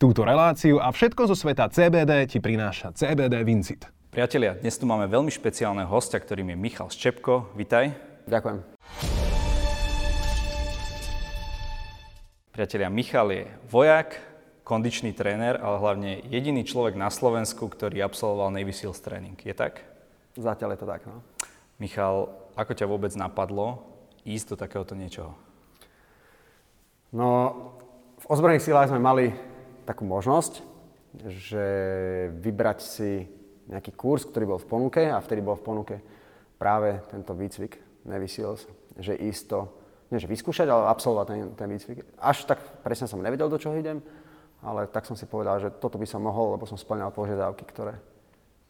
Túto reláciu a všetko zo sveta CBD ti prináša CBD Vincit. Priatelia, dnes tu máme veľmi špeciálneho hostia, ktorým je Michal Ščepko. Vitaj. Ďakujem. Priatelia, Michal je vojak, kondičný tréner, ale hlavne jediný človek na Slovensku, ktorý absolvoval Navy Seals tréning. Je tak? Zatiaľ je to tak, no. Michal, ako ťa vôbec napadlo ísť do takéhoto niečoho? No, v ozbrojených silách sme mali takú možnosť, že vybrať si nejaký kurz, ktorý bol v ponuke a vtedy bol v ponuke práve tento výcvik Navy Seals, že isto, nie že vyskúšať, ale absolvovať ten, ten výcvik. Až tak presne som nevedel, do čoho idem, ale tak som si povedal, že toto by som mohol, lebo som splňal požiadavky, ktoré,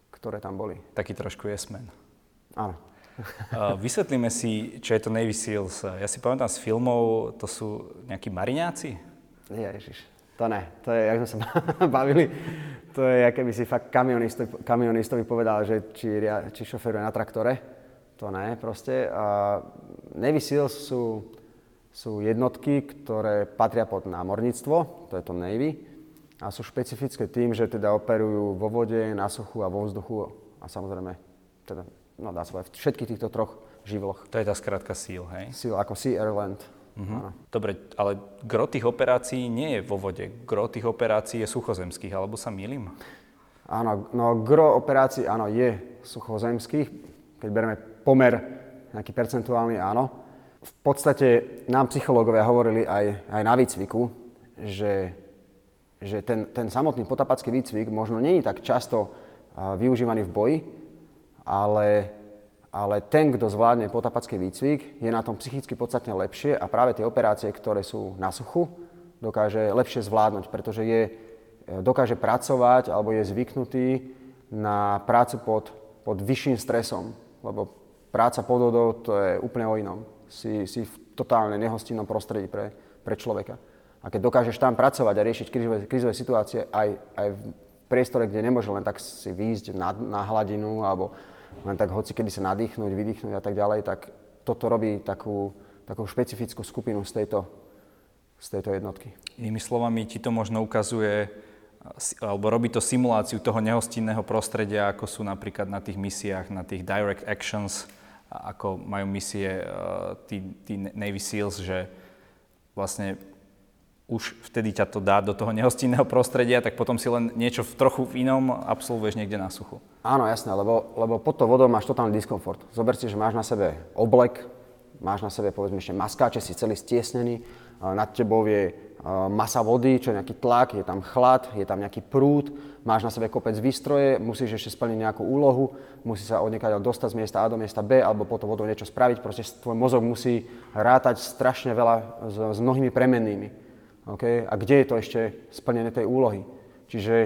ktoré tam boli. Taký trošku jesmen. Áno. Uh, vysvetlíme si, čo je to Navy Seals. Ja si pamätám z filmov, to sú nejakí mariňáci? Ježiš. To ne, to je, jak sme sa bavili, to je, aké by si fakt kamionistovi, kamionistovi povedal, že či, či šoferuje na traktore. To ne, proste. A Navy Seals sú, sú jednotky, ktoré patria pod námorníctvo, to je to Navy, a sú špecifické tým, že teda operujú vo vode, na suchu a vo vzduchu a samozrejme, teda, no dá sa povedať, v všetkých týchto troch živloch. To je tá skratka SEAL, hej? SEAL ako Sea Air Uh-huh. Dobre, ale gro tých operácií nie je vo vode. Gro tých operácií je suchozemských, alebo sa milím? Áno, no gro operácií áno, je suchozemských. Keď bereme pomer nejaký percentuálny, áno. V podstate nám psychológovia hovorili aj, aj na výcviku, že, že ten, ten samotný potapacký výcvik možno není tak často uh, využívaný v boji, ale ale ten, kto zvládne potapacký výcvik, je na tom psychicky podstatne lepšie a práve tie operácie, ktoré sú na suchu, dokáže lepšie zvládnuť, pretože je, e, dokáže pracovať alebo je zvyknutý na prácu pod, pod vyšším stresom, lebo práca pod vodou to je úplne o inom. Si, si v totálne nehostinnom prostredí pre, pre človeka. A keď dokážeš tam pracovať a riešiť krizové, krizové situácie aj, aj v priestore, kde nemôže len tak si výjsť na, na hladinu alebo len tak hoci kedy sa nadýchnuť, vydýchnuť a tak ďalej, tak toto robí takú, takú špecifickú skupinu z tejto, z tejto jednotky. Inými slovami, ti to možno ukazuje, alebo robí to simuláciu toho nehostinného prostredia, ako sú napríklad na tých misiách, na tých direct actions, ako majú misie uh, tí, tí Navy SEALs, že vlastne už vtedy ťa to dá do toho nehostinného prostredia, tak potom si len niečo v trochu v inom absolvuješ niekde na suchu. Áno, jasné, lebo, lebo pod to vodou máš totálny diskomfort. Zober si, že máš na sebe oblek, máš na sebe povedzme ešte maskáče, si celý stiesnený, nad tebou je masa vody, čo je nejaký tlak, je tam chlad, je tam nejaký prúd, máš na sebe kopec výstroje, musíš ešte splniť nejakú úlohu, musí sa od dostať z miesta A do miesta B alebo potom vodou niečo spraviť, proste tvoj mozog musí rátať strašne veľa s, s mnohými premennými. Okay? A kde je to ešte splnené tej úlohy? Čiže,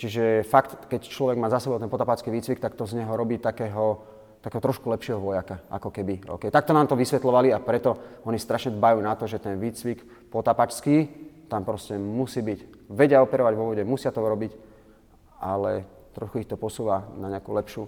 čiže fakt, keď človek má za sebou ten potapácky výcvik, tak to z neho robí takého, takého trošku lepšieho vojaka, ako keby. Okay? Takto nám to vysvetľovali a preto oni strašne dbajú na to, že ten výcvik potapačský tam proste musí byť. Vedia operovať vo vode, musia to robiť, ale trochu ich to posúva na nejakú lepšiu,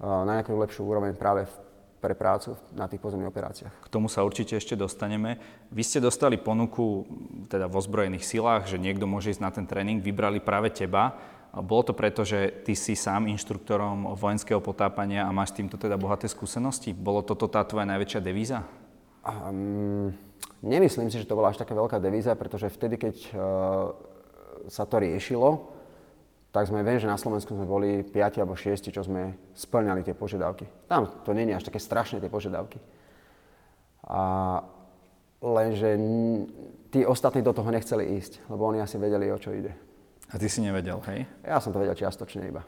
na nejakú lepšiu úroveň práve v pre prácu na tých pozemných operáciách. K tomu sa určite ešte dostaneme. Vy ste dostali ponuku teda v ozbrojených silách, že niekto môže ísť na ten tréning, vybrali práve teba. Bolo to preto, že ty si sám inštruktorom vojenského potápania a máš týmto teda bohaté skúsenosti? Bolo toto tá tvoja najväčšia devíza? Um, nemyslím si, že to bola až taká veľká devíza, pretože vtedy, keď uh, sa to riešilo, tak sme, viem, že na Slovensku sme boli 5 alebo 6, čo sme splňali tie požiadavky. Tam to nie je až také strašné tie požiadavky. A lenže tí ostatní do toho nechceli ísť, lebo oni asi vedeli, o čo ide. A ty si nevedel, hej? Ja som to vedel čiastočne iba.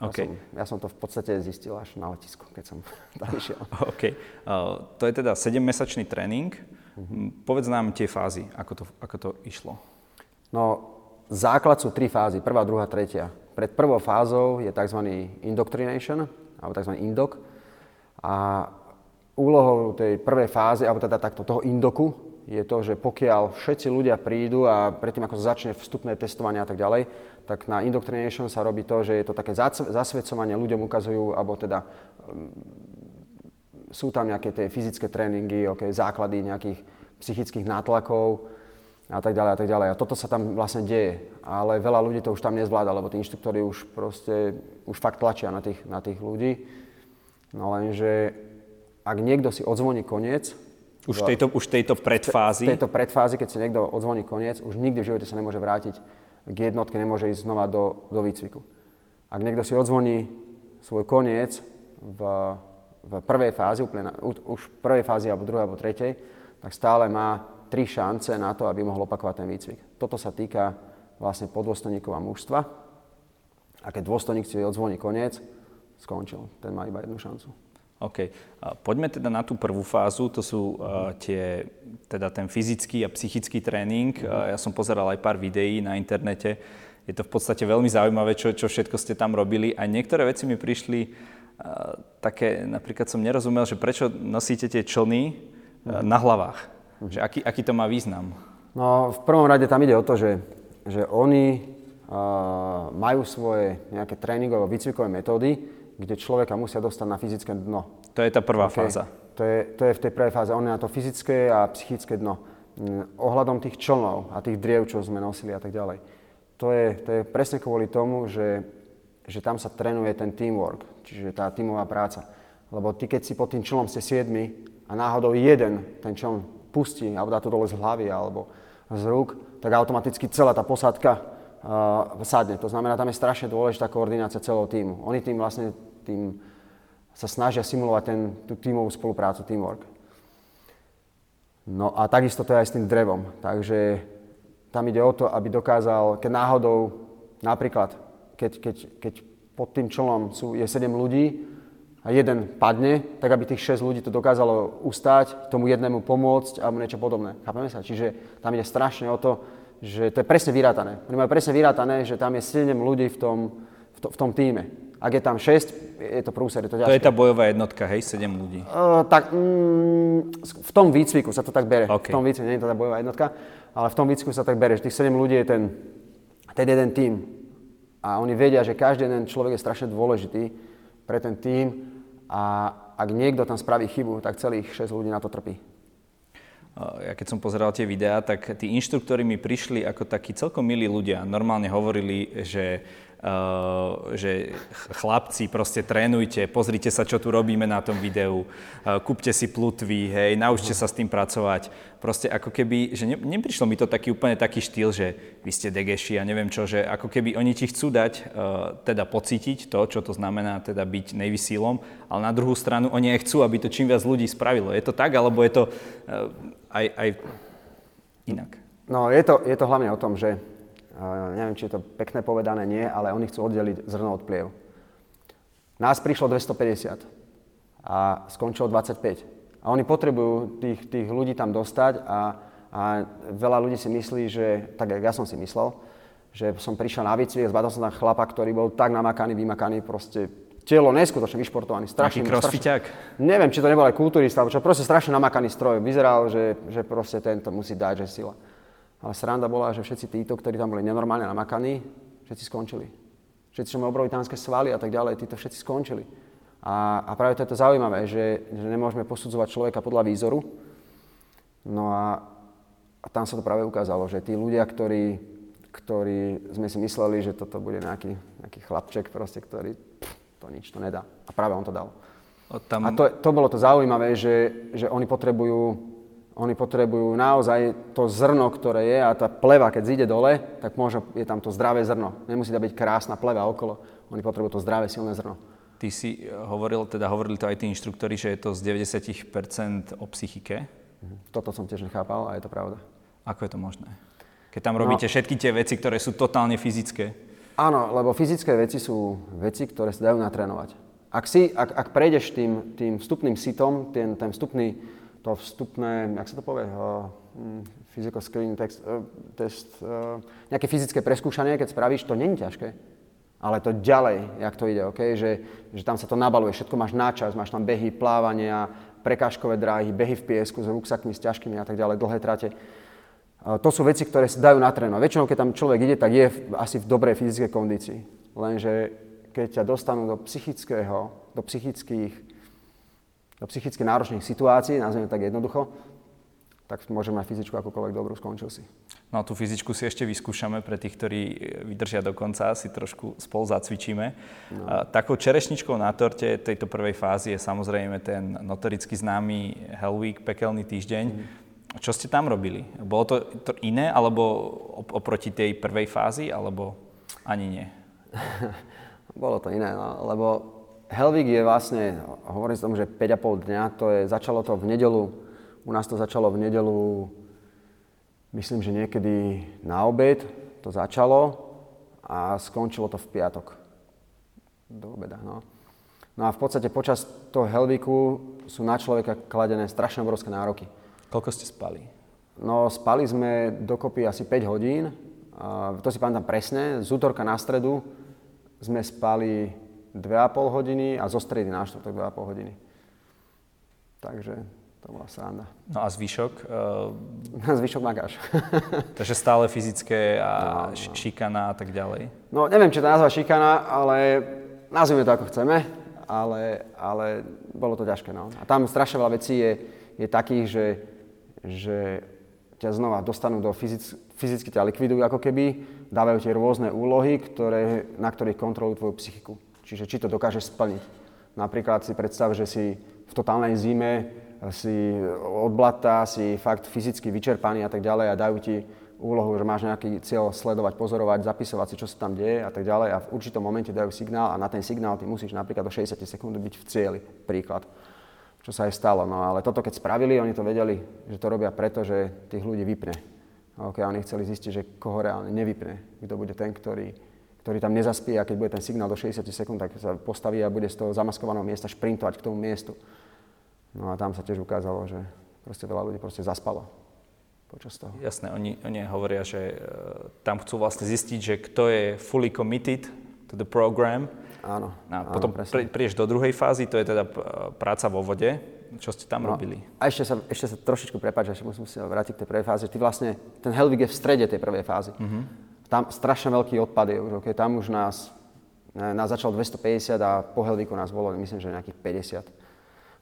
Ja, okay. som, ja som to v podstate zistil až na letisku, keď som tam išiel. OK. Uh, to je teda 7-mesačný tréning. Uh-huh. Povedz nám tie fázy, ako to, ako to išlo. No, základ sú tri fázy, prvá, druhá, tretia. Pred prvou fázou je tzv. indoctrination, alebo tzv. indok. A úlohou tej prvej fázy, alebo teda takto toho indoku, je to, že pokiaľ všetci ľudia prídu a predtým, ako začne vstupné testovanie a tak ďalej, tak na indoctrination sa robí to, že je to také zasvedcovanie, ľuďom ukazujú, alebo teda um, sú tam nejaké tie fyzické tréningy, okay, základy nejakých psychických nátlakov, a tak ďalej a tak ďalej. A toto sa tam vlastne deje. Ale veľa ľudí to už tam nezvláda, lebo tí inštruktori už proste, už fakt tlačia na tých, na tých ľudí. No lenže ak niekto si odzvoní koniec, už v tejto, už tejto predfázi? V tejto predfázi, keď si niekto odzvoní koniec, už nikdy v živote sa nemôže vrátiť k jednotke, nemôže ísť znova do, do výcviku. Ak niekto si odzvoní svoj koniec v, v prvej fázi, úplne na, už v prvej fázi, alebo druhej, alebo tretej, tak stále má tri šance na to, aby mohol opakovať ten výcvik. Toto sa týka vlastne podôstojníkov a mužstva. A keď dôstojník si odzvoní koniec, skončil. Ten má iba jednu šancu. OK. Poďme teda na tú prvú fázu, to sú uh, tie, teda ten fyzický a psychický tréning. Uh, ja som pozeral aj pár videí na internete. Je to v podstate veľmi zaujímavé, čo, čo všetko ste tam robili. A niektoré veci mi prišli uh, také, napríklad som nerozumel, že prečo nosíte tie člny uh, na hlavách. Že aký, aký to má význam? No, v prvom rade tam ide o to, že, že oni uh, majú svoje nejaké tréningové, výcvikové metódy, kde človeka musia dostať na fyzické dno. To je tá prvá okay. fáza. To je, to je v tej prvej fáze. On je na to fyzické a psychické dno. Mm, ohľadom tých člnov a tých driev, čo sme nosili a tak ďalej. To je, to je presne kvôli tomu, že, že tam sa trénuje ten teamwork, čiže tá tímová práca. Lebo ty, keď si pod tým člnom ste siedmi a náhodou jeden ten čln pustí alebo dá to dole z hlavy alebo z rúk, tak automaticky celá tá posádka uh, sadne. To znamená, tam je strašne dôležitá koordinácia celého týmu. Oni tým vlastne tým sa snažia simulovať ten, tú tímovú spoluprácu, teamwork. No a takisto to je aj s tým drevom. Takže tam ide o to, aby dokázal, keď náhodou, napríklad, keď, keď, keď pod tým člnom sú, je 7 ľudí, a jeden padne, tak aby tých 6 ľudí to dokázalo ustať, tomu jednému pomôcť alebo niečo podobné. Chápeme sa? Čiže tam ide strašne o to, že to je presne vyrátané. Oni majú presne vyrátané, že tam je 7 ľudí v tom, v, to, v tom týme. Ak je tam 6, je to prúser, je to ťažké. To je tá bojová jednotka, hej, 7 ľudí? Uh, tak mm, v tom výcviku sa to tak bere. Okay. V tom výcviku, nie je to tá bojová jednotka, ale v tom výcviku sa tak bere, že tých 7 ľudí je ten, ten jeden tým. A oni vedia, že každý jeden človek je strašne dôležitý pre ten tým a ak niekto tam spraví chybu, tak celých 6 ľudí na to trpí. Ja keď som pozeral tie videá, tak tí inštruktori mi prišli ako takí celkom milí ľudia. Normálne hovorili, že že chlapci, proste trénujte, pozrite sa, čo tu robíme na tom videu, uh, kúpte si plutvy, hej, naučte sa s tým pracovať. Proste ako keby, že ne, neprišlo mi to taký úplne taký štýl, že vy ste degeši a neviem čo, že ako keby oni ti chcú dať, uh, teda pocítiť to, čo to znamená teda byť Navy ale na druhú stranu oni aj chcú, aby to čím viac ľudí spravilo. Je to tak, alebo je to aj, aj inak? No, je to, je to hlavne o tom, že neviem, či je to pekné povedané, nie, ale oni chcú oddeliť zrno od pliev. Nás prišlo 250 a skončilo 25. A oni potrebujú tých, tých ľudí tam dostať a, a veľa ľudí si myslí, že, tak ja som si myslel, že som prišiel na výcvik, zbadal som tam chlapa, ktorý bol tak namakaný, vymakaný, proste telo neskutočne vyšportovaný, strašný. Taký crossfiťák? Neviem, či to nebol aj kulturista, alebo čo, proste strašne namakaný stroj. Vyzeral, že, že proste tento musí dať, že sila. Ale sranda bola, že všetci títo, ktorí tam boli nenormálne namakaní, všetci skončili. Všetci, čo majú obrovitánske svaly a tak ďalej, títo všetci skončili. A, a práve to je to zaujímavé, že, že nemôžeme posudzovať človeka podľa výzoru. No a, a tam sa to práve ukázalo, že tí ľudia, ktorí, ktorí sme si mysleli, že toto bude nejaký, nejaký chlapček, proste, ktorý pff, to nič to nedá. A práve on to dal. Tam... A to, to bolo to zaujímavé, že, že oni potrebujú oni potrebujú naozaj to zrno, ktoré je a tá pleva, keď zíde dole, tak možno je tam to zdravé zrno. Nemusí to byť krásna pleva okolo. Oni potrebujú to zdravé, silné zrno. Ty si hovoril, teda hovorili to aj tí inštruktori, že je to z 90% o psychike. Mhm. Toto som tiež nechápal a je to pravda. Ako je to možné? Keď tam robíte no, všetky tie veci, ktoré sú totálne fyzické. Áno, lebo fyzické veci sú veci, ktoré sa dajú natrénovať. Ak, si, ak, ak prejdeš tým, tým vstupným sitom, ten, ten vstupný to vstupné, jak sa to povie, uh, physical screening text, uh, test, uh, nejaké fyzické preskúšanie, keď spravíš, to není ťažké. Ale to ďalej, jak to ide, okay? že, že tam sa to nabaluje, všetko máš načas, máš tam behy, plávania, prekážkové dráhy, behy v piesku s ruksakmi, s ťažkými a tak ďalej, dlhé trate. To sú veci, ktoré sa dajú natrénovať. Väčšinou, keď tam človek ide, tak je v, asi v dobrej fyzickej kondícii. Lenže keď ťa dostanú do psychického, do psychických do psychicky náročných situácií, nazveme tak jednoducho, tak môžem mať fyzičku akokoľvek dobrú, skončil si. No a tú fyzičku si ešte vyskúšame pre tých, ktorí vydržia do konca, si trošku spolu zacvičíme. No. Takou čerešničkou na torte tejto prvej fázy je samozrejme ten notoricky známy Hell Week, pekelný týždeň. Mm. Čo ste tam robili? Bolo to, to iné, alebo oproti tej prvej fázi, alebo ani nie? Bolo to iné, no, lebo Hell Week je vlastne, hovorím o tom, že 5,5 dňa, to je, začalo to v nedelu, u nás to začalo v nedelu, myslím, že niekedy na obed to začalo a skončilo to v piatok. Do obeda, no. No a v podstate počas toho Helviku sú na človeka kladené strašne obrovské nároky. Koľko ste spali? No, spali sme dokopy asi 5 hodín. To si pamätám presne. Z útorka na stredu sme spali 2,5 hodiny a zo stredy na štvrtok 2,5 hodiny. Takže to bola sranda. No a zvyšok? Uh... zvyšok magáš. Takže stále fyzické a no, no. šikana a tak ďalej? No neviem, či to nazva šikana, ale nazvime to ako chceme, ale, ale bolo to ťažké. No. A tam strašne veľa vecí je, je takých, že, že ťa znova dostanú do fyzic, fyzicky ťa likvidujú ako keby, dávajú ti rôzne úlohy, ktoré, na ktorých kontrolujú tvoju psychiku. Čiže či to dokážeš splniť. Napríklad si predstav, že si v totálnej zime si od blata, si fakt fyzicky vyčerpaný a tak ďalej a dajú ti úlohu, že máš nejaký cieľ sledovať, pozorovať, zapisovať si, čo sa tam deje a tak ďalej a v určitom momente dajú signál a na ten signál ty musíš napríklad do 60 sekúnd byť v cieli, príklad. Čo sa aj stalo. No ale toto keď spravili, oni to vedeli, že to robia preto, že tých ľudí vypne. Okay, oni chceli zistiť, že koho reálne nevypne, kto bude ten, ktorý, ktorý tam nezaspí a keď bude ten signál do 60 sekúnd, tak sa postaví a bude z toho zamaskovaného miesta šprintovať k tomu miestu. No a tam sa tiež ukázalo, že proste veľa ľudí proste zaspalo počas toho. Jasné, oni, oni hovoria, že uh, tam chcú vlastne zistiť, že kto je fully committed to the program. Áno. A áno, potom pr- prídeš do druhej fázy, to je teda práca vo vode. Čo ste tam no, robili? A ešte sa, ešte sa trošičku prepáč, ešte musím si vrátiť k tej prvej fáze. Ty vlastne, ten Helvig je v strede tej prvej fázy. Uh-huh. Tam strašne veľký odpad je okay? tam už nás, nás začalo 250 a po Helviku nás bolo, myslím, že nejakých 50.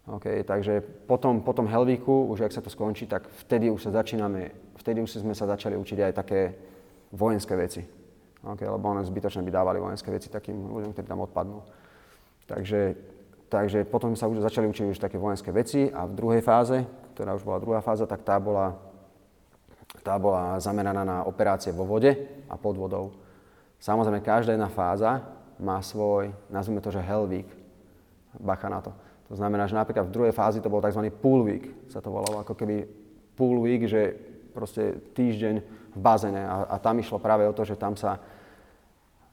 Okay, takže potom, potom Helvíku, už ak sa to skončí, tak vtedy už sa začíname, vtedy už sme sa začali učiť aj také vojenské veci. Okay, lebo ono zbytočne by dávali vojenské veci takým ľuďom, ktorí tam odpadnú. Takže, takže potom sa už začali učiť už také vojenské veci a v druhej fáze, ktorá už bola druhá fáza, tak tá bola, tá bola zameraná na operácie vo vode a pod vodou. Samozrejme, každá jedna fáza má svoj, nazvime to, že Helvík. Bacha na to. To znamená, že napríklad v druhej fázi to bol tzv. pool week, sa to volalo, ako keby pool week, že proste týždeň v bazene a, a tam išlo práve o to, že tam sa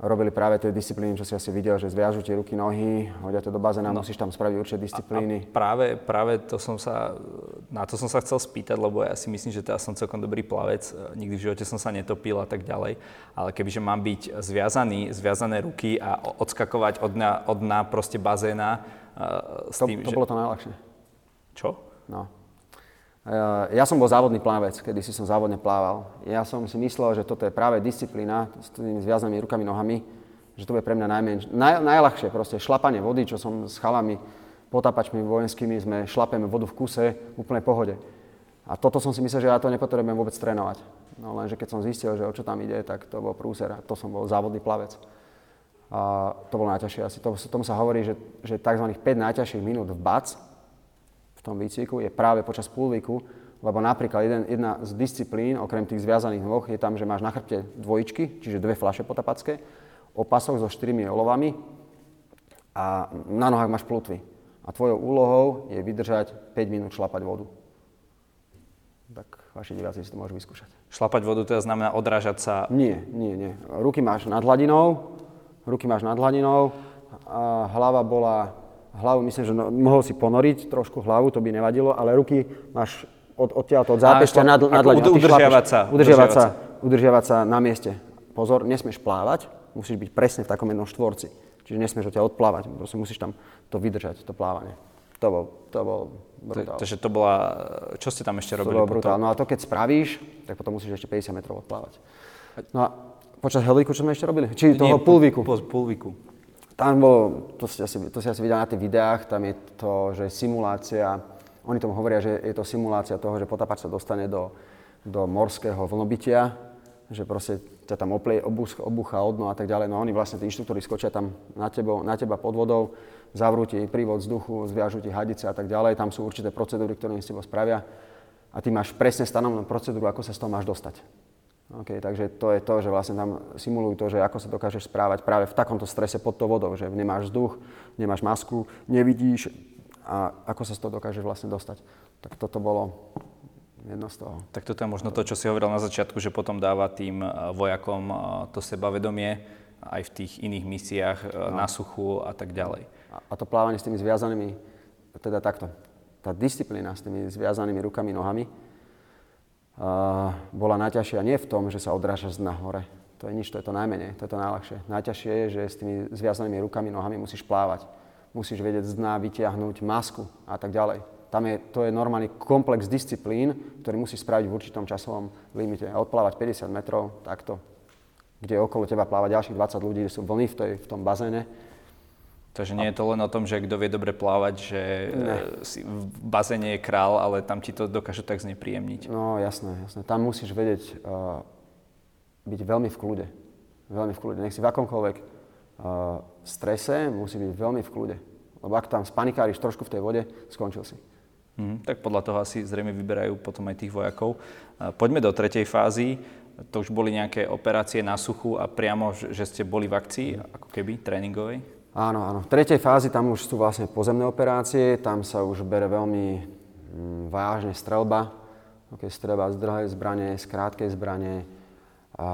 robili práve tie disciplíny, čo si asi videl, že zviažu tie ruky, nohy, hodia to do bazéna, no. musíš tam spraviť určité disciplíny. A, a práve, práve to som sa, na to som sa chcel spýtať, lebo ja si myslím, že teraz som celkom dobrý plavec, nikdy v živote som sa netopil a tak ďalej, ale kebyže mám byť zviazaný, zviazané ruky a odskakovať od dna, od dna proste bazéna, s to, tým, to že... bolo to najľahšie. Čo? No. Ja som bol závodný plávec, kedy si som závodne plával. Ja som si myslel, že toto je práve disciplína s tými zviazanými rukami, nohami, že to bude pre mňa najmenš... naj, najľahšie, proste šlapanie vody, čo som s chalami, potapačmi vojenskými, sme šlapeme vodu v kuse, úplne pohode. A toto som si myslel, že ja to nepotrebujem vôbec trénovať. No lenže keď som zistil, že o čo tam ide, tak to bol prúser a to som bol závodný plavec. A to bolo najťažšie asi. To, tomu sa hovorí, že, že tzv. 5 najťažších minút v BAC, v tom výcviku, je práve počas púlviku, lebo napríklad jeden, jedna z disciplín, okrem tých zviazaných nôh, je tam, že máš na chrbte dvojičky, čiže dve fľaše potapacké, opasok so štyrmi olovami a na nohách máš plutvy. A tvojou úlohou je vydržať 5 minút šlapať vodu. Tak vaši diváci si to môžu vyskúšať. Šlapať vodu teda znamená odrážať sa? Nie, nie, nie. Ruky máš nad hladinou, ruky máš nad hladinou, a hlava bola, hlavu myslím, že no, mohol si ponoriť trošku hlavu, to by nevadilo, ale ruky máš od, odtiaľ od zápešťa nad, nad hladinou. Udržiavať sa. Udržiavať sa, udržiavať sa na mieste. Pozor, nesmieš plávať, musíš byť presne v takom jednom štvorci. Čiže nesmieš odtiaľ odplávať, proste musíš tam to vydržať, to plávanie. To bol, to bol brutál. Takže to bola, čo ste tam ešte robili? To bolo brutál. No a to keď spravíš, tak potom musíš ešte 50 metrov odplávať. No a Počas Helvíku, čo sme ešte robili? Či toho pulvíku? Po, pulvíku. Tam bolo, to si, asi, to si asi videl na tých videách, tam je to, že simulácia oni tomu hovoria, že je to simulácia toho, že potapač sa dostane do, do morského vlnobytia, že proste ťa tam oplie, obucha odno a tak ďalej. No oni vlastne, tí inštruktori skočia tam na, tebo, na teba pod vodou, zavrú ti prívod vzduchu, zviažu ti hadice a tak ďalej. Tam sú určité procedúry, ktoré s tebou spravia a ty máš presne stanovenú procedúru, ako sa z toho máš dostať. Okay, takže to je to, že vlastne tam simulujú to, že ako sa dokážeš správať práve v takomto strese pod tou vodou, že nemáš vzduch, nemáš masku, nevidíš a ako sa z toho dokážeš vlastne dostať. Tak toto bolo jedno z toho. Tak toto je možno to, čo si hovoril na začiatku, že potom dáva tým eh, vojakom eh, to sebavedomie aj v tých iných misiách eh, no. na suchu a tak ďalej. A, to plávanie s tými zviazanými, teda takto, tá disciplína s tými zviazanými rukami, nohami, bola najťažšia nie v tom, že sa odrážaš na hore. To je nič, to je to najmenej, to je to najľahšie. Najťažšie je, že s tými zviazanými rukami, nohami musíš plávať. Musíš vedieť z dna vytiahnuť masku a tak ďalej. Tam je, to je normálny komplex disciplín, ktorý musíš spraviť v určitom časovom limite. A odplávať 50 metrov takto, kde okolo teba pláva ďalších 20 ľudí, sú vlny v, tej, v tom bazéne, Takže nie je to len o tom, že kto vie dobre plávať, že ne. si v bazéne je král, ale tam ti to dokážu tak znepríjemniť. No jasné, jasné. Tam musíš vedieť uh, byť veľmi v kľude. Veľmi v kľude. Nech si v akomkoľvek uh, strese, musí byť veľmi v kľude. Lebo ak tam spanikáriš trošku v tej vode, skončil si. Mm, tak podľa toho asi zrejme vyberajú potom aj tých vojakov. Poďme do tretej fázy. To už boli nejaké operácie na suchu a priamo, že ste boli v akcii, ako keby, tréningovej? Áno, áno. V tretej fázi tam už sú vlastne pozemné operácie, tam sa už bere veľmi mm, vážne strelba, okay, strelba z drahej zbrane, z krátkej zbrane, a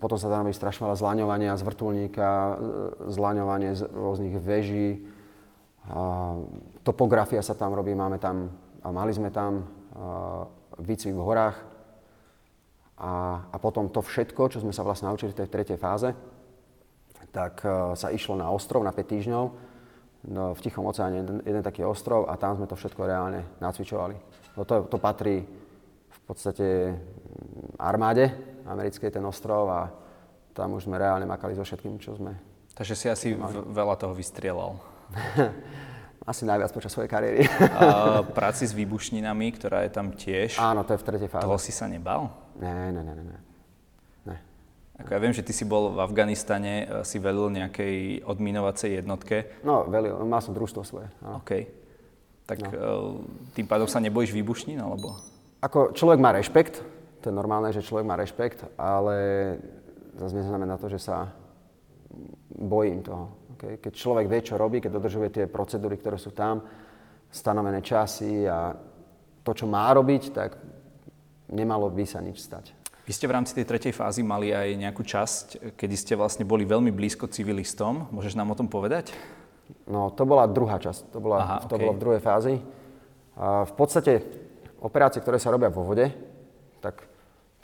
potom sa tam robí strašne veľa zlaňovania z vrtulníka, e, zlaňovanie z rôznych veží, a topografia sa tam robí, máme tam, a mali sme tam výcvik v horách a, a potom to všetko, čo sme sa vlastne naučili v tej tretej fáze, tak e, sa išlo na ostrov na 5 týždňov, no, v Tichom oceáne jeden, jeden taký ostrov a tam sme to všetko reálne nacvičovali. No to, to patrí v podstate mm, armáde americkej ten ostrov a tam už sme reálne makali so všetkým, čo sme... Takže si asi v- veľa toho vystrielal. asi najviac počas svojej kariéry. a práci s výbušninami, ktorá je tam tiež. Áno, to je v tretej fáze. Toho si sa nebal? Ne, ne, ne, ne. Ako ja viem, že ty si bol v Afganistane, e, si velil nejakej odminovacej jednotke. No, velil, mal som družstvo svoje. Áno. OK. Tak no. E, tým pádom sa nebojíš výbušnín, alebo? Ako človek má rešpekt, to je normálne, že človek má rešpekt, ale zase neznamená to, že sa bojím toho. Okay? Keď človek vie, čo robí, keď dodržuje tie procedúry, ktoré sú tam, stanovené časy a to, čo má robiť, tak nemalo by sa nič stať. Vy ste v rámci tej tretej fázy mali aj nejakú časť, kedy ste vlastne boli veľmi blízko civilistom. Môžeš nám o tom povedať? No, to bola druhá časť. To, bola, Aha, to okay. bolo v druhej fázi. A v podstate operácie, ktoré sa robia vo vode, tak,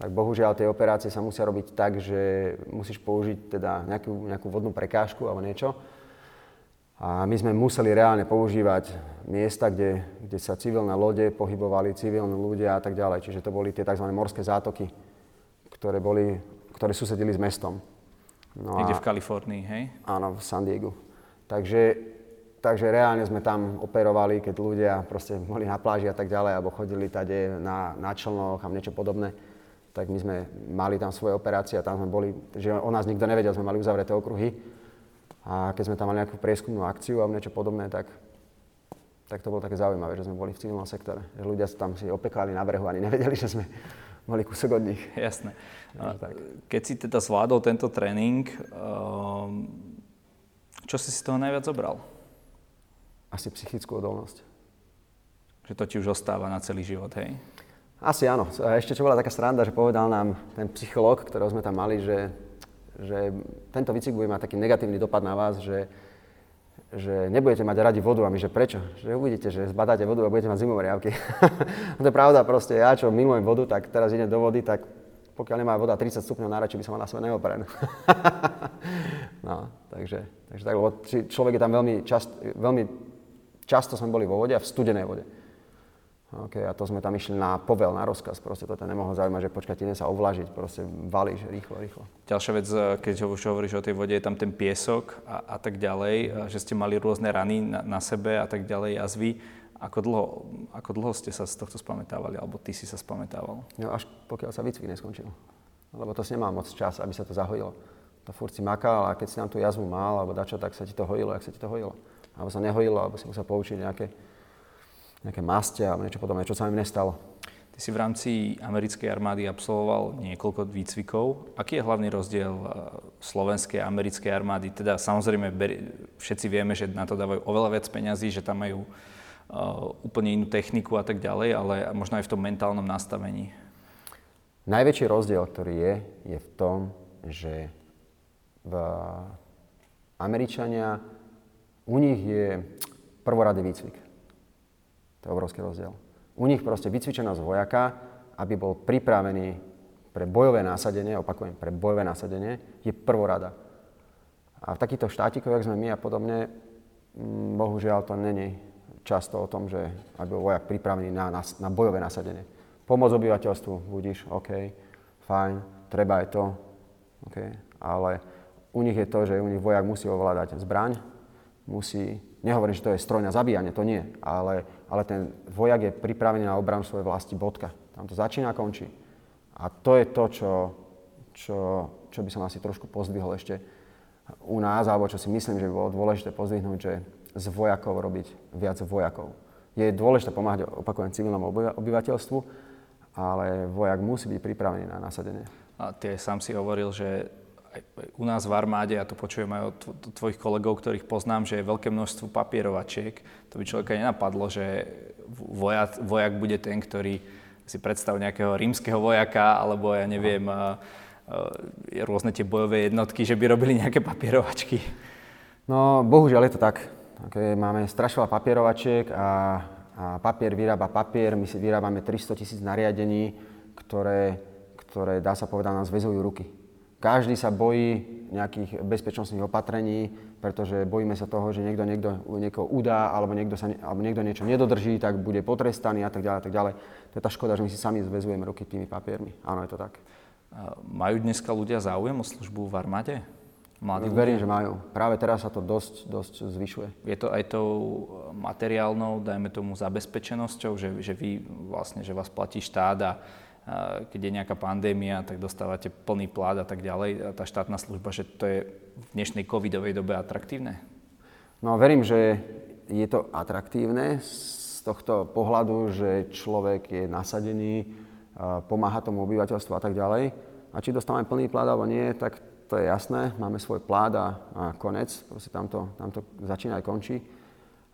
tak bohužiaľ tie operácie sa musia robiť tak, že musíš použiť teda nejakú, nejakú vodnú prekážku alebo niečo. A my sme museli reálne používať miesta, kde, kde sa civilné lode pohybovali, civilní ľudia a tak ďalej. Čiže to boli tie tzv. morské zátoky ktoré, boli, ktoré susedili s mestom. No Niekde v Kalifornii, hej? Áno, v San Diego. Takže, takže reálne sme tam operovali, keď ľudia proste boli na pláži a tak ďalej, alebo chodili tade na, na člnoch a niečo podobné. Tak my sme mali tam svoje operácie a tam sme boli, že o nás nikto nevedel, sme mali uzavreté okruhy. A keď sme tam mali nejakú prieskumnú akciu alebo niečo podobné, tak, tak to bolo také zaujímavé, že sme boli v civilnom sektore. Že ľudia tam si opekali na brehu ani nevedeli, že sme mali kúsok od nich. Jasné. A keď si teda zvládol tento tréning, um, čo si z toho najviac zobral? Asi psychickú odolnosť. Že to ti už ostáva na celý život, hej? Asi áno. Ešte čo bola taká sranda, že povedal nám ten psychológ, ktorého sme tam mali, že, že tento výcvik bude mať taký negatívny dopad na vás, že že nebudete mať radi vodu a my, že prečo? Že uvidíte, že zbadáte vodu a budete mať zimové riavky. to je pravda proste, ja čo milujem vodu, tak teraz idem do vody, tak pokiaľ nemá voda 30 stupňov, najradšej by som mal na sebe neopren. no, takže, takže tak, lebo človek je tam veľmi, čast, veľmi často sme boli vo vode a v studenej vode. Okay, a to sme tam išli na povel, na rozkaz. Proste to nemohlo zaujímať, že počkať, idem sa ovlažiť, proste valíš rýchlo, rýchlo. Ďalšia vec, eh, keď už hovoríš o tej vode, je tam ten piesok a, a tak ďalej, a že ste mali rôzne rany na, na sebe a tak ďalej, jazvy. Ako dlho, ako dlho ste sa z tohto spamätávali, alebo ty si sa spamätával? No až pokiaľ sa výcvik neskončil. Lebo to si nemal moc čas, aby sa to zahojilo. To furt si makal a keď si tam tú jazvu mal, alebo dačo, tak sa ti to hojilo, ak sa ti to hojilo. Alebo sa nehojilo, alebo si musel poučiť nejaké, nejaké maste alebo niečo podobné, čo sa mi nestalo. Ty si v rámci americkej armády absolvoval niekoľko výcvikov. Aký je hlavný rozdiel eh, slovenskej a americkej armády? Teda samozrejme všetci vieme, že na to dávajú oveľa viac peňazí, že tam majú uh, úplne inú techniku a tak ďalej, ale možno aj v tom mentálnom nastavení. Najväčší rozdiel, ktorý je, je v tom, že v Američania, u nich je prvoradý výcvik. To je obrovský rozdiel. U nich proste vycvičenosť vojaka, aby bol pripravený pre bojové násadenie, opakujem, pre bojové násadenie, je prvorada. A v takýchto štátikoch, jak sme my a podobne, mm, bohužiaľ to není často o tom, že aby bol vojak pripravený na, na, na bojové nasadenie. Pomoc obyvateľstvu, budíš, OK, fajn, treba aj to, OK, ale u nich je to, že u nich vojak musí ovládať zbraň, musí Nehovorím, že to je stroj na zabíjanie, to nie, ale, ale ten vojak je pripravený na obranu svojej vlasti, bodka. Tam to začína a končí. A to je to, čo, čo, čo by som asi trošku pozdvihol ešte u nás, alebo čo si myslím, že by bolo dôležité pozdvihnúť, že z vojakov robiť viac vojakov. Je dôležité pomáhať, opakujem, civilnému obyvateľstvu, ale vojak musí byť pripravený na nasadenie. A ty sám si hovoril, že u nás v armáde, ja to počujem aj od tvojich kolegov, ktorých poznám, že je veľké množstvo papierovačiek. To by človeka nenapadlo, že vojak, vojak bude ten, ktorý si predstav nejakého rímskeho vojaka, alebo ja neviem, a, rôzne tie bojové jednotky, že by robili nejaké papierovačky. No, bohužiaľ je to tak. Okay, máme strašne veľa papierovačiek a, a papier vyrába papier. My si vyrábame 300 tisíc nariadení, ktoré, ktoré, dá sa povedať, nám zväzujú ruky. Každý sa bojí nejakých bezpečnostných opatrení, pretože bojíme sa toho, že niekto, niekto niekoho udá alebo niekto, sa, alebo niekto niečo nedodrží, tak bude potrestaný a tak ďalej, a tak ďalej. To je tá škoda, že my si sami zväzujeme ruky tými papiermi. Áno, je to tak. Majú dneska ľudia záujem o službu v armáde? Mladí Verím, že majú. Práve teraz sa to dosť, dosť zvyšuje. Je to aj tou materiálnou, dajme tomu, zabezpečenosťou, že, že vy vlastne, že vás platí štát a keď je nejaká pandémia, tak dostávate plný plát a tak ďalej. A tá štátna služba, že to je v dnešnej covidovej dobe atraktívne? No verím, že je to atraktívne z tohto pohľadu, že človek je nasadený, pomáha tomu obyvateľstvu a tak ďalej. A či dostávame plný plát alebo nie, tak to je jasné. Máme svoj plát a, a konec. Proste tam to, tam to začína aj končí.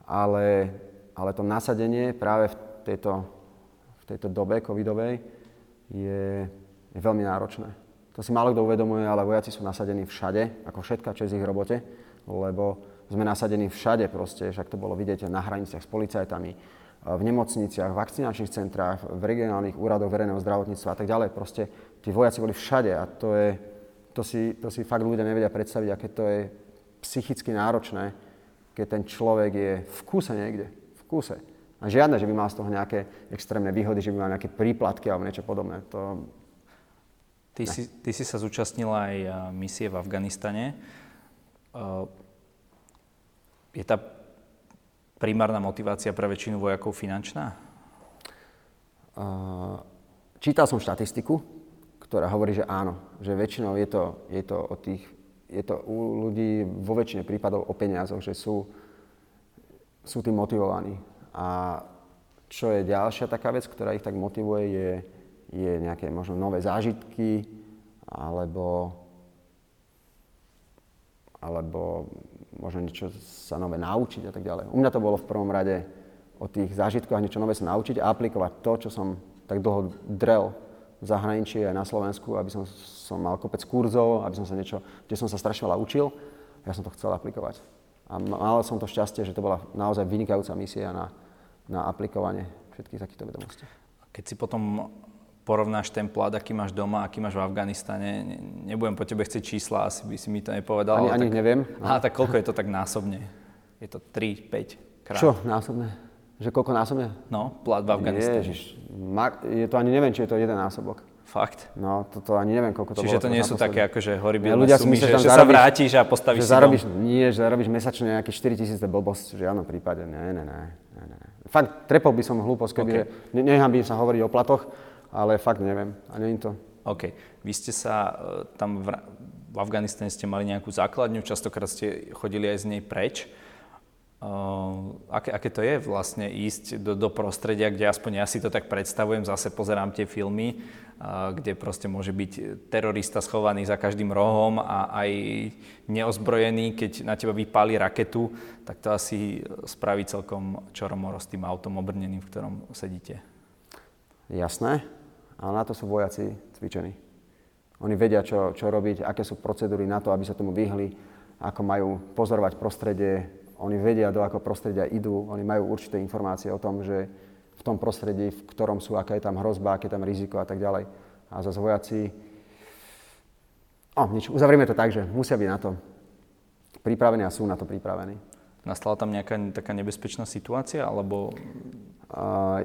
Ale, ale to nasadenie práve v tejto, v tejto dobe covidovej je, je veľmi náročné. To si málo kto uvedomuje, ale vojaci sú nasadení všade, ako všetka časť ich robote, lebo sme nasadení všade proste, však to bolo vidieť na hraniciach s policajtami, v nemocniciach, v vakcinačných centrách, v regionálnych úradoch verejného zdravotníctva a tak ďalej. Proste tí vojaci boli všade a to, je, to, si, to si fakt ľudia nevedia predstaviť, aké to je psychicky náročné, keď ten človek je v kúse niekde, v kúse. A žiadne, že by mal z toho nejaké extrémne výhody, že by mal nejaké príplatky alebo niečo podobné. To... Ty, si, ty si sa zúčastnil aj misie v Afganistane. Je tá primárna motivácia pre väčšinu vojakov finančná? čítal som štatistiku, ktorá hovorí, že áno, že väčšinou je to, je to, o tých, je to u ľudí vo väčšine prípadov o peniazoch, že sú, sú tým motivovaní. A čo je ďalšia taká vec, ktorá ich tak motivuje, je, je nejaké možno nové zážitky, alebo, alebo možno niečo sa nové naučiť a tak ďalej. U mňa to bolo v prvom rade o tých zážitkoch, niečo nové sa naučiť a aplikovať to, čo som tak dlho drel v zahraničí aj na Slovensku, aby som, som mal kopec kurzov, aby som sa niečo, kde som sa strašne veľa učil. Ja som to chcel aplikovať. A mal som to šťastie, že to bola naozaj vynikajúca misia na, na aplikovanie všetkých takýchto vedomostí. Keď si potom porovnáš ten plát, aký máš doma, aký máš v Afganistane, nebudem po tebe chcieť čísla, asi by si mi to nepovedal. Ani, ani tak, neviem. Aha, tak koľko je to tak násobne? Je to 3, 5 krát? Čo násobne? Že koľko násobne? No, plát v Afganistane. Ježiš, je to ani neviem, či je to jeden násobok. Fakt? No, toto ani neviem, koľko to Čiže bolo. to nie sú také akože horibilné ľudia si sumy, že, tam že sa vrátiš a postavíš že zarobíš, dom. Nie, že zarobíš mesačne nejaké 4 tisíc, to je blbosť, v žiadnom prípade. Ne, ne, ne, ne, ne. Fakt, trepol by som hlúposť, keby, Okay. nehambím sa hovoriť o platoch, ale fakt neviem. A nie to. OK. Vy ste sa e, tam v, v Afganistane ste mali nejakú základňu, častokrát ste chodili aj z nej preč. Uh, aké, aké to je vlastne ísť do, do prostredia, kde aspoň ja si to tak predstavujem, zase pozerám tie filmy, kde proste môže byť terorista schovaný za každým rohom a aj neozbrojený, keď na teba vypáli raketu, tak to asi spraví celkom čoromoro s tým autom obrneným, v ktorom sedíte. Jasné, ale na to sú vojaci cvičení. Oni vedia, čo, čo robiť, aké sú procedúry na to, aby sa tomu vyhli, ako majú pozorovať prostredie, oni vedia, do akého prostredia idú, oni majú určité informácie o tom, že v tom prostredí, v ktorom sú, aká je tam hrozba, aké je tam riziko a tak ďalej. A zase vojaci... O, nič, uzavrieme to tak, že musia byť na to pripravení a sú na to pripravení. Nastala tam nejaká taká nebezpečná situácia, alebo Uh,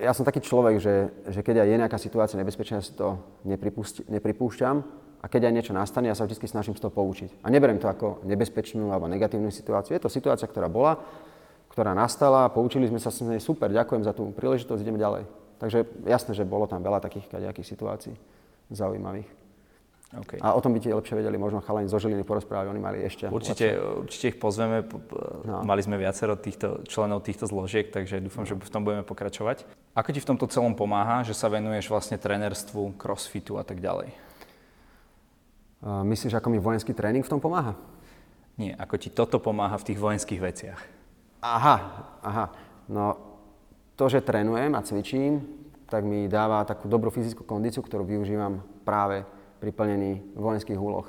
ja som taký človek, že, že keď aj je nejaká situácia nebezpečná, ja si to nepripúšť- nepripúšťam a keď aj niečo nastane, ja sa vždy snažím z toho poučiť. A neberiem to ako nebezpečnú alebo negatívnu situáciu. Je to situácia, ktorá bola, ktorá nastala, poučili sme sa s nej, super, ďakujem za tú príležitosť, ideme ďalej. Takže jasné, že bolo tam veľa takých kadejakých situácií zaujímavých. OK. A o tom by tie lepšie vedeli, možno chalani zo Žiliny porozprávali, oni mali ešte. Určite, určite ich pozveme. No. Mali sme viacero týchto členov týchto zložiek, takže dúfam, že v tom budeme pokračovať. Ako ti v tomto celom pomáha, že sa venuješ vlastne trénerstvu, crossfitu a tak ďalej? Myslíš, ako mi vojenský tréning v tom pomáha? Nie, ako ti toto pomáha v tých vojenských veciach? Aha, aha. No to, že trénujem a cvičím, tak mi dáva takú dobrú fyzickú kondíciu, ktorú využívam práve pri plnení vojenských úloh.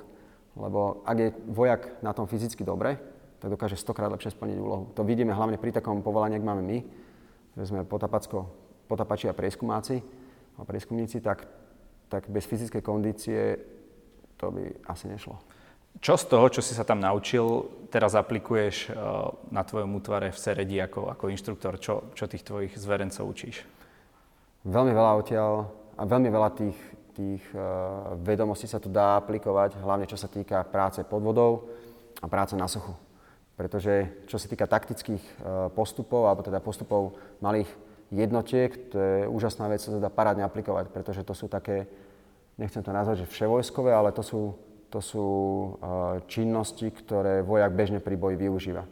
Lebo ak je vojak na tom fyzicky dobre, tak dokáže stokrát lepšie splniť úlohu. To vidíme hlavne pri takom povolaní, ak máme my, že sme potapači a prieskumáci a prieskumníci, tak, tak bez fyzickej kondície to by asi nešlo. Čo z toho, čo si sa tam naučil, teraz aplikuješ eh, na tvojom útvare v Seredi ako, ako inštruktor? Čo, čo tých tvojich zverencov učíš? Veľmi veľa odtiaľ a veľmi veľa tých, tých uh, vedomostí sa tu dá aplikovať, hlavne čo sa týka práce pod vodou a práce na suchu. Pretože čo sa týka taktických uh, postupov, alebo teda postupov malých jednotiek, to je úžasná vec, sa dá parádne aplikovať, pretože to sú také, nechcem to nazvať, že vševojskové, ale to sú, to sú uh, činnosti, ktoré vojak bežne pri boji využíva.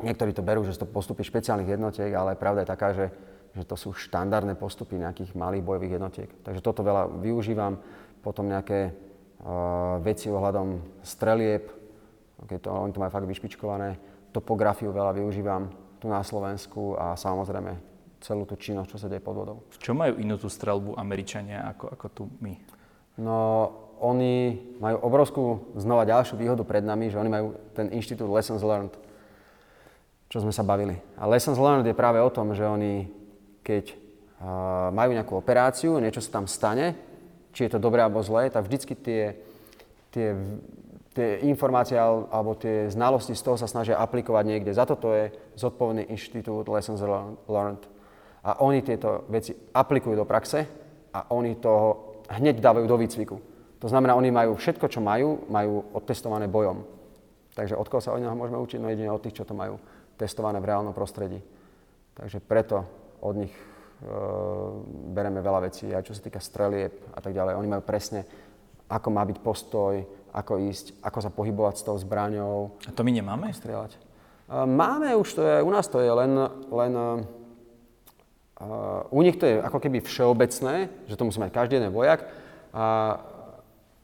Niektorí to berú, že sú to postupy špeciálnych jednotiek, ale pravda je taká, že, že to sú štandardné postupy nejakých malých bojových jednotiek. Takže toto veľa využívam. Potom nejaké uh, veci ohľadom strelieb, okay, to, oni to majú fakt vyšpičkované. Topografiu veľa využívam tu na Slovensku a samozrejme celú tú činnosť, čo sa deje pod vodou. V čom majú inú tú strelbu Američania ako, ako tu my? No, oni majú obrovskú, znova ďalšiu výhodu pred nami, že oni majú ten inštitút Lessons Learned, čo sme sa bavili. A Lessons Learned je práve o tom, že oni, keď uh, majú nejakú operáciu, niečo sa tam stane, či je to dobré alebo zlé, tak vždycky tie, tie, tie informácie al- alebo tie znalosti z toho sa snažia aplikovať niekde. Za toto je zodpovedný inštitút Lessons Learned. A oni tieto veci aplikujú do praxe a oni toho hneď dávajú do výcviku. To znamená, oni majú všetko, čo majú, majú odtestované bojom. Takže od koho sa od neho môžeme učiť? No jedine od tých, čo to majú testované v reálnom prostredí. Takže preto od nich e, bereme veľa vecí, aj čo sa týka strelieb a tak ďalej. Oni majú presne, ako má byť postoj, ako ísť, ako sa pohybovať s tou zbraňou, A to my nemáme? strieľať. E, Máme už, to je, u nás to je len, len uh, u nich to je ako keby všeobecné, že to musí mať každý jeden vojak a,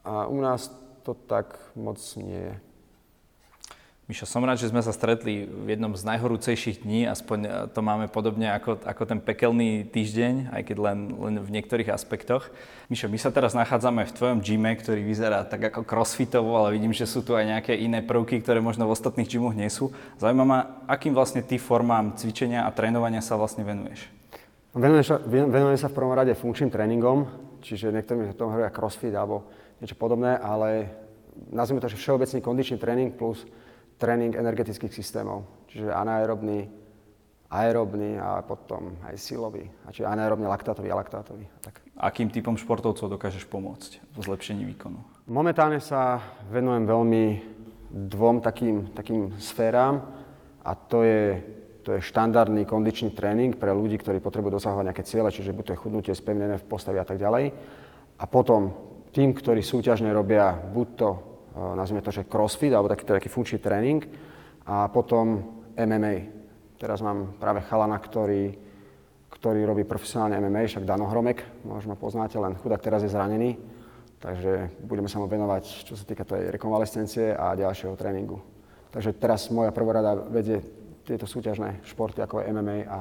a u nás to tak moc nie je. Mišo, som rád, že sme sa stretli v jednom z najhorúcejších dní, aspoň e, to máme podobne ako, ako ten pekelný týždeň, aj keď len, len v niektorých aspektoch. Mišo, my sa teraz nachádzame v tvojom gyme, ktorý vyzerá tak ako crossfitovo, ale vidím, že sú tu aj nejaké iné prvky, ktoré možno v ostatných gymoch nie sú. Zaujíma ma, akým vlastne ty formám cvičenia a trénovania sa vlastne venuješ? Venujem sa, venujem sa v prvom rade funkčným tréningom, čiže niektorí to hovoria crossfit alebo niečo podobné, ale nazvime to, že všeobecný kondičný tréning plus tréning energetických systémov, čiže anaerobný, aerobný a potom aj silový. A čiže anaerobný, laktátový a laktátový. Tak. Akým typom športovcov dokážeš pomôcť v zlepšení výkonu? Momentálne sa venujem veľmi dvom takým, takým sférám a to je, to je štandardný kondičný tréning pre ľudí, ktorí potrebujú dosahovať nejaké ciele, čiže buď to je chudnutie, spevnené v postavi a tak ďalej. A potom tým, ktorí súťažne robia buď to, e, nazvime to, že crossfit, alebo taký, taký funkčný tréning, a potom MMA, Teraz mám práve chalana, ktorý, ktorý robí profesionálne MMA, však Dano Hromek, možno poznáte, len chudák teraz je zranený. Takže budeme sa mu venovať, čo sa týka tej rekonvalescencie a ďalšieho tréningu. Takže teraz moja prvorada vedie tieto súťažné športy, ako je MMA a,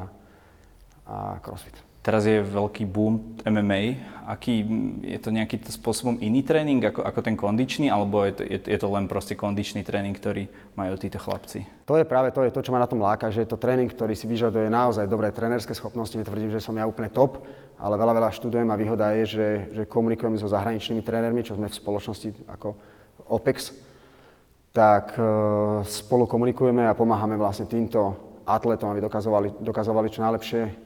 a CrossFit. Teraz je veľký boom MMA. Aký, je to nejaký spôsobom iný tréning ako, ako ten kondičný, alebo je to, je, je to len proste kondičný tréning, ktorý majú títo chlapci? To je práve to, je to, čo ma na tom láka, že je to tréning, ktorý si vyžaduje naozaj dobré trénerské schopnosti. Netvrdím, že som ja úplne top, ale veľa, veľa študujem a výhoda je, že, že komunikujem so zahraničnými trénermi, čo sme v spoločnosti ako OPEX, tak e, spolu komunikujeme a pomáhame vlastne týmto atletom, aby dokazovali, dokazovali čo najlepšie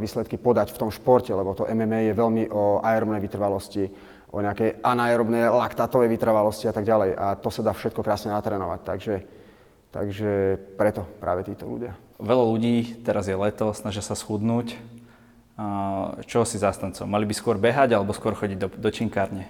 výsledky podať v tom športe, lebo to MMA je veľmi o aerobnej vytrvalosti, o nejakej anaerobnej laktátovej vytrvalosti a tak ďalej. A to sa dá všetko krásne natrénovať. Takže, takže preto práve títo ľudia. Veľa ľudí, teraz je leto, snažia sa schudnúť. Čo si zastancom? Mali by skôr behať alebo skôr chodiť do, do činkárne?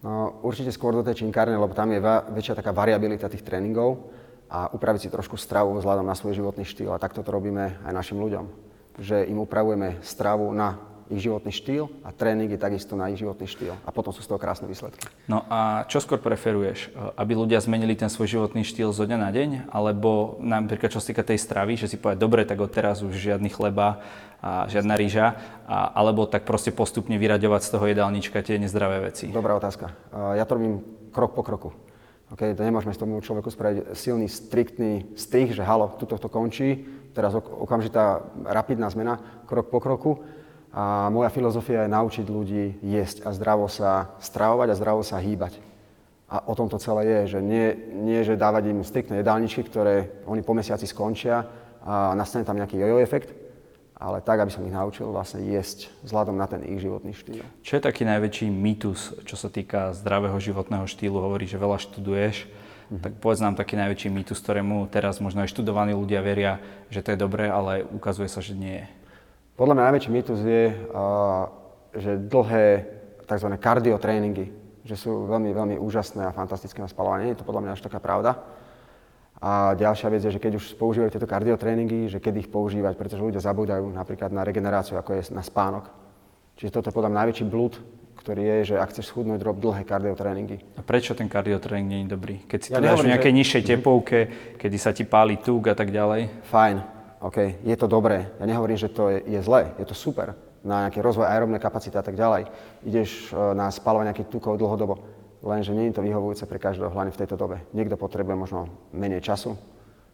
No, určite skôr do tej činkárne, lebo tam je väčšia taká variabilita tých tréningov a upraviť si trošku stravu vzhľadom na svoj životný štýl. A takto to robíme aj našim ľuďom že im upravujeme stravu na ich životný štýl a tréning je takisto na ich životný štýl. A potom sú z toho krásne výsledky. No a čo skôr preferuješ? Aby ľudia zmenili ten svoj životný štýl zo dňa na deň? Alebo napríklad čo sa týka tej stravy, že si povedať, dobre, tak od teraz už žiadny chleba a žiadna rýža, a, alebo tak proste postupne vyraďovať z toho jedálnička tie nezdravé veci? Dobrá otázka. Ja to robím krok po kroku. Okay, to nemôžeme s tomu človeku spraviť silný, striktný strih, že halo, tuto to končí, teraz okamžitá rapidná zmena, krok po kroku. A moja filozofia je naučiť ľudí jesť a zdravo sa stravovať a zdravo sa hýbať. A o tom to celé je, že nie, nie že dávať im striktné jedálničky, ktoré oni po mesiaci skončia a nastane tam nejaký jojo efekt, ale tak, aby som ich naučil vlastne jesť vzhľadom na ten ich životný štýl. Čo je taký najväčší mýtus, čo sa týka zdravého životného štýlu? Hovorí, že veľa študuješ, Mm-hmm. Tak povedz nám taký najväčší mýtus, ktorému teraz možno aj študovaní ľudia veria, že to je dobré, ale ukazuje sa, že nie je. Podľa mňa najväčší mýtus je, že dlhé tzv. kardiotréningy, že sú veľmi, veľmi úžasné a fantastické na spalovanie. Je to podľa mňa až taká pravda. A ďalšia vec je, že keď už používajú tieto kardiotréningy, že kedy ich používať, pretože ľudia zabúdajú napríklad na regeneráciu, ako je na spánok. Čiže toto je podľa mňa najväčší blúd, ktorý je, že ak chceš schudnúť, rob dlhé kardiotréningy. A prečo ten kardiotréning nie je dobrý? Keď si ja to dáš v nejakej že... nižšej tepovke, kedy sa ti páli tuk a tak ďalej? Fajn, OK, je to dobré. Ja nehovorím, že to je, je zlé, je to super na nejaký rozvoj aerobnej kapacity a tak ďalej. Ideš e, na spalovanie nejakých tukov dlhodobo, lenže nie je to vyhovujúce pre každého, hlavne v tejto dobe. Niekto potrebuje možno menej času,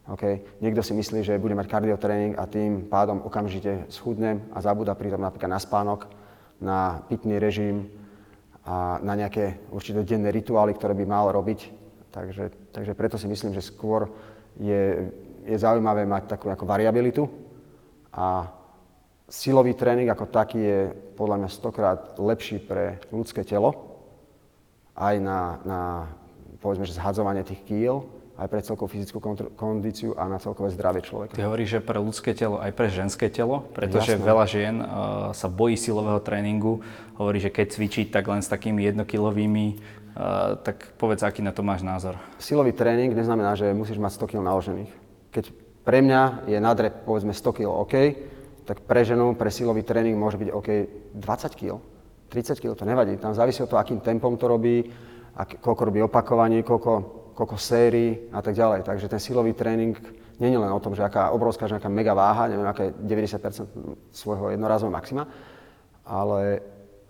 Okay. Niekto si myslí, že bude mať kardiotréning a tým pádom okamžite schudne a zabúda pritom napríklad na spánok, na pitný režim, a na nejaké určité denné rituály, ktoré by mal robiť. Takže, takže preto si myslím, že skôr je, je zaujímavé mať takú ako variabilitu a silový tréning ako taký je podľa mňa stokrát lepší pre ľudské telo, aj na, na povedzme, že zhadzovanie tých kýl, aj pre celkovú fyzickú kondíciu a na celkové zdravie človeka. Ty hovoríš, že pre ľudské telo, aj pre ženské telo, pretože Jasné. veľa žien uh, sa bojí silového tréningu. Hovorí, že keď cvičí tak len s takými jednokilovými, uh, tak povedz, aký na to máš názor. Silový tréning neznamená, že musíš mať 100 kg naložených. Keď pre mňa je nadrep povedzme 100 kg OK, tak pre ženu, pre silový tréning môže byť OK 20 kg, 30 kg, to nevadí. Tam závisí od toho, akým tempom to robí, ak, koľko robí opakovaní, koľko koľko sérií a tak ďalej. Takže ten silový tréning nie je len o tom, že aká obrovská, že aká mega váha, neviem, aké 90% svojho jednorazového maxima, ale,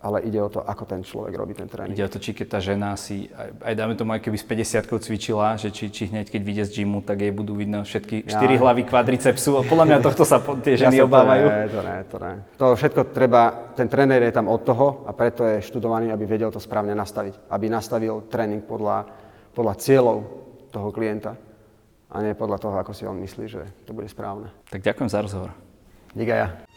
ale ide o to, ako ten človek robí ten tréning. Ide o to, či keď tá žena si, aj, aj dáme tomu, aj keby s 50 cvičila, že či, či hneď keď vyjde z gymu, tak jej budú vidno všetky ja. 4 hlavy kvadricepsu. Podľa mňa tohto sa tie ženy ja obávajú. To ne, to ne, to ne. To všetko treba, ten tréner je tam od toho a preto je študovaný, aby vedel to správne nastaviť. Aby nastavil tréning podľa podľa cieľov toho klienta. a nie podľa toho, ako si on myslí, že to bude správne. Tak ďakujem za rozhovor. Díka ja.